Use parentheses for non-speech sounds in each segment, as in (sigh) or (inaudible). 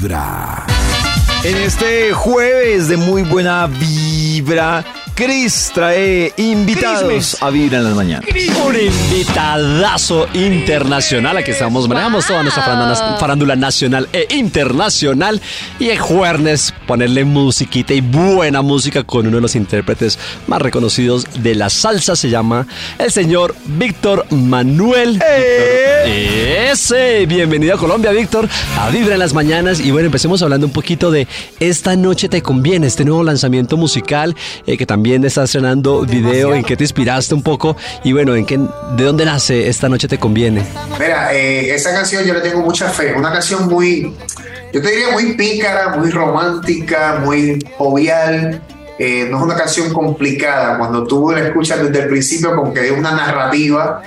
vibra. En este jueves de muy buena vibra, Chris trae invitados a vivir en las mañanas. Un invitadazo internacional. Aquí estamos, manejamos toda nuestra farándula, farándula nacional e internacional. Y el jueves ponerle musiquita y buena música con uno de los intérpretes más reconocidos de la salsa. Se llama el señor Víctor Manuel. Ese, bienvenido a Colombia, Víctor, a Vibra en las mañanas. Y bueno, empecemos hablando un poquito de Esta Noche Te Conviene, este nuevo lanzamiento musical eh, que también está estrenando video, en qué te inspiraste un poco y bueno, en qué, de dónde nace Esta Noche Te Conviene. Mira, eh, esa canción yo le tengo mucha fe, una canción muy, yo te diría muy pícara, muy romántica, muy jovial. Eh, no es una canción complicada. Cuando tú la escuchas desde el principio, como que es una narrativa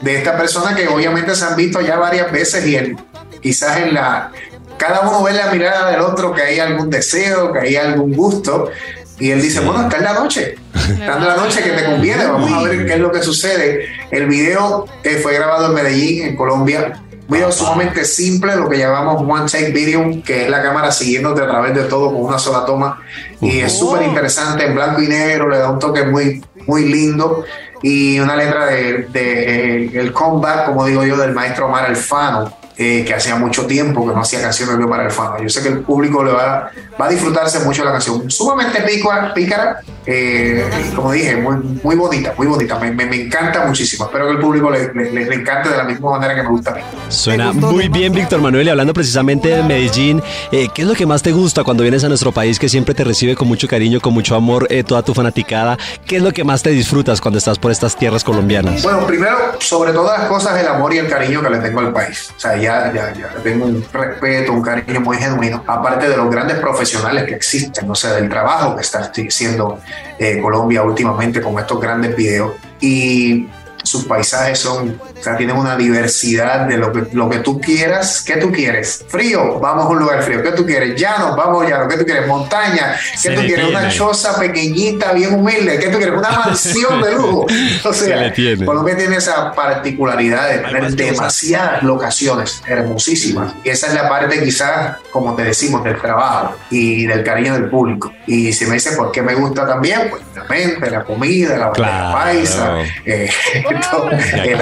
de esta persona que obviamente se han visto ya varias veces y en, quizás en la cada uno ve la mirada del otro que hay algún deseo, que hay algún gusto. Y él dice, bueno, está en la noche, está en la noche que te conviene, vamos a ver qué es lo que sucede. El video eh, fue grabado en Medellín, en Colombia. Un video sumamente simple, lo que llamamos One Take Video, que es la cámara siguiéndote a través de todo con una sola toma. Y es súper interesante, en blanco y negro, le da un toque muy, muy lindo y una letra de, el comeback, como digo yo, del maestro Omar Alfano, eh, que hacía mucho tiempo que no hacía canciones de Omar Alfano. Yo sé que el público le va, va a disfrutarse mucho la canción. Sumamente pícara, pícara eh, como dije, muy, muy bonita, muy bonita. Me, me, me encanta muchísimo. Espero que el público le, le, le, encante de la misma manera que me gusta a mí. Suena muy bien, Víctor Manuel. Y hablando precisamente de Medellín, eh, ¿qué es lo que más te gusta cuando vienes a nuestro país, que siempre te recibe con mucho cariño, con mucho amor, eh, toda tu fanaticada? ¿Qué es lo que más te disfrutas cuando estás por estas tierras colombianas? Bueno, primero, sobre todas las cosas, el amor y el cariño que le tengo al país. O sea, ya, ya, ya tengo un respeto, un cariño muy genuino, aparte de los grandes profesionales que existen, o sea, del trabajo que está haciendo eh, Colombia últimamente con estos grandes videos. Y sus paisajes son, o sea, tienen una diversidad de lo que, lo que tú quieras. ¿Qué tú quieres? Frío, vamos a un lugar frío. ¿Qué tú quieres? Llano, vamos a llano. ¿Qué tú quieres? Montaña. ¿Qué Se tú quieres? Tiene. Una choza pequeñita, bien humilde. ¿Qué tú quieres? Una mansión de lujo. (laughs) O sea, Colombia tiene esa particularidad de tener demasiadas locaciones hermosísimas. Y esa es la parte quizás, como te decimos, del trabajo y del cariño del público. Y si me dice por qué me gusta también, pues la mente, la comida, la claro. paisa, eh, (laughs) todo, el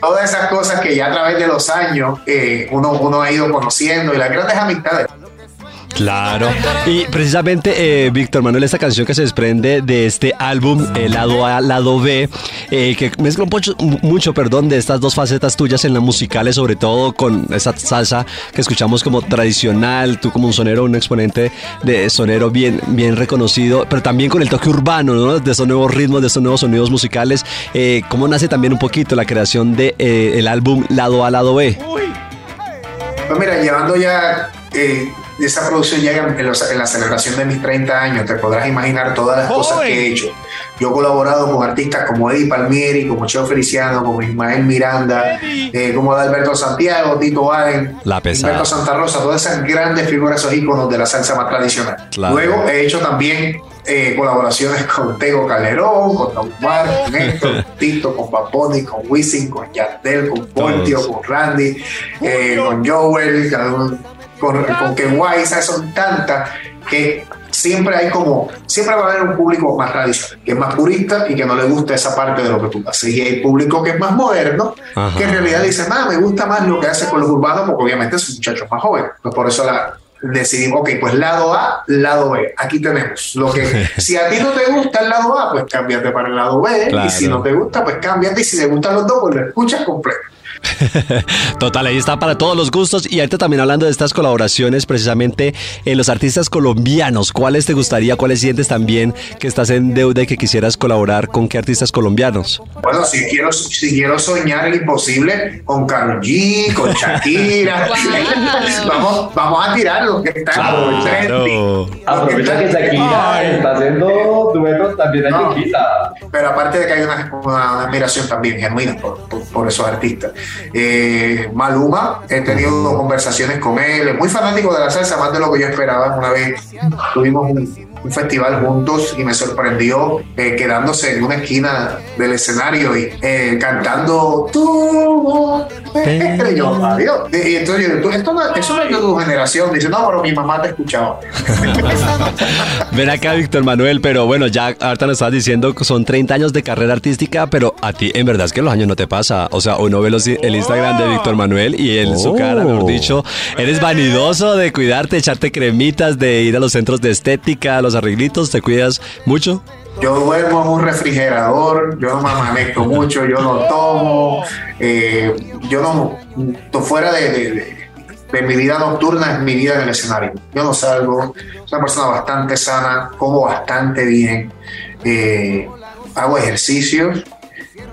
todas esas cosas que ya a través de los años eh, uno, uno ha ido conociendo y las grandes amistades. Claro. Y precisamente, eh, Víctor Manuel, esta canción que se desprende de este álbum, lado A, lado B, eh, que mezcla mucho, mucho, perdón, de estas dos facetas tuyas en la musicales, sobre todo con esa salsa que escuchamos como tradicional, tú como un sonero, un exponente de sonero bien, bien reconocido, pero también con el toque urbano, ¿no? De esos nuevos ritmos, de esos nuevos sonidos musicales. Eh, ¿Cómo nace también un poquito la creación del de, el álbum lado A, lado B? Pues mira, llevando ya esa producción llega en, los, en, la celebración de mis 30 años, te podrás imaginar todas las cosas que he hecho. Yo he colaborado con artistas como Eddie Palmieri, como Cheo Feliciano, como Ismael Miranda, eh, como Alberto Santiago, Tito Allen, Alberto Santa Rosa, todas esas grandes figuras, esos íconos de la salsa más tradicional. Claro. Luego he hecho también eh, colaboraciones con Tego Calderón, con Don Omar, con Héctor, con (laughs) Tito, con Paponi, con Wisin, con Yandel, con Portio, con Randy, eh, con Joel, con, con que guay, ¿sabes? son tantas que siempre hay como, siempre va a haber un público más tradicional, que es más purista y que no le gusta esa parte de lo que tú haces. Y hay público que es más moderno, Ajá. que en realidad dice, ah, me gusta más lo que hace con los urbanos, porque obviamente son muchachos más jóvenes. Pues por eso la, decidimos, ok, pues lado A, lado B. Aquí tenemos lo que, (laughs) si a ti no te gusta el lado A, pues cámbiate para el lado B. Claro. Y si no te gusta, pues cámbiate. Y si te gustan los dos, pues lo escuchas completo. (laughs) Total, ahí está para todos los gustos. Y ahorita también hablando de estas colaboraciones, precisamente en los artistas colombianos, ¿cuáles te gustaría, cuáles sientes también que estás en deuda y que quisieras colaborar con qué artistas colombianos? Bueno, si quiero, si quiero soñar el imposible con Karol G, con (laughs) Shakira, (laughs) vamos, vamos a tirar lo que está claro. Aprovecha que Shakira Ay. está haciendo duetos también no. Pero aparte de que hay una, una, una admiración también genuina por, por, por esos artistas. Eh, Maluma, he tenido conversaciones con él, es muy fanático de la salsa, más de lo que yo esperaba. Una vez tuvimos un, festival juntos y me sorprendió eh, quedándose en una esquina del escenario y eh, cantando tú Y yo, adiós. Y entonces yo, esto no, eso no es de tu generación. Dice, no, pero mi mamá te escuchaba. (laughs) Ven acá, Víctor Manuel, pero bueno, ya ahorita nos estabas diciendo que son 30 años de carrera artística, pero a ti en verdad es que los años no te pasa. O sea, uno ve los, el Instagram de Víctor Manuel y en su cara, mejor dicho, eres vanidoso de cuidarte, echarte cremitas, de ir a los centros de estética, a los arreglitos, ¿te cuidas mucho? Yo duermo en un refrigerador, yo no me amanezco (laughs) mucho, yo no tomo, eh, yo no, fuera de, de, mi vida nocturna es mi vida en el escenario. Yo no salgo, soy una persona bastante sana, como bastante bien, eh, hago ejercicios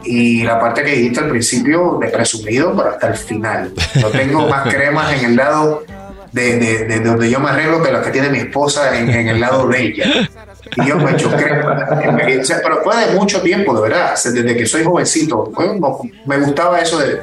y la parte que dijiste al principio de presumido, pero hasta el final. Yo tengo más (laughs) cremas en el lado de, de, donde yo me arreglo que las que tiene mi esposa en, en el lado de ella. Y yo me choqué. pero fue de mucho tiempo, de verdad, desde que soy jovencito. Me gustaba eso de,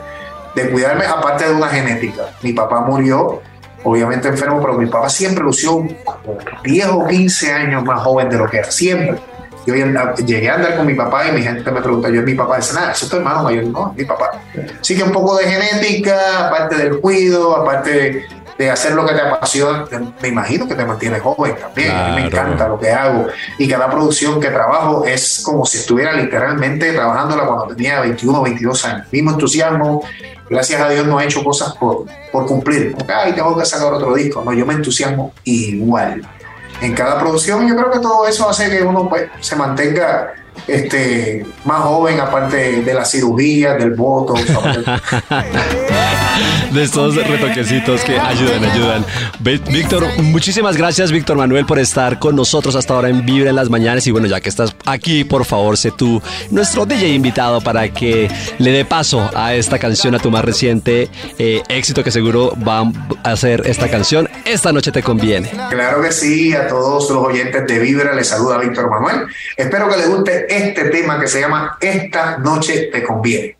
cuidarme, aparte de una genética. Mi papá murió, obviamente enfermo, pero mi papá siempre lució como 10 o 15 años más joven de lo que era, siempre. Yo llegué a andar con mi papá y mi gente me pregunta, yo mi papá, dice, nada, eso es tu hermano no, mi papá. Así que un poco de genética, aparte del cuido, aparte de hacer lo que te apasiona, me imagino que te mantiene joven también. A mí me encanta lo que hago. Y cada producción que trabajo es como si estuviera literalmente trabajándola cuando tenía 21 o 22 años. Mismo entusiasmo. Gracias a Dios no he hecho cosas por, por cumplir. Ay, tengo que sacar otro disco. No, yo me entusiasmo igual. En cada producción, yo creo que todo eso hace que uno pues, se mantenga este, más joven, aparte de la cirugía, del voto. (laughs) de estos retoquecitos que ayudan, ayudan. Víctor, muchísimas gracias, Víctor Manuel, por estar con nosotros hasta ahora en Vibra en las mañanas. Y bueno, ya que estás aquí, por favor, sé tú nuestro DJ invitado para que le dé paso a esta canción, a tu más reciente eh, éxito que seguro va a hacer esta canción. Esta noche te conviene. Claro que sí, a todos los oyentes de Vibra les saluda Víctor Manuel. Espero que les guste este tema que se llama Esta noche te conviene.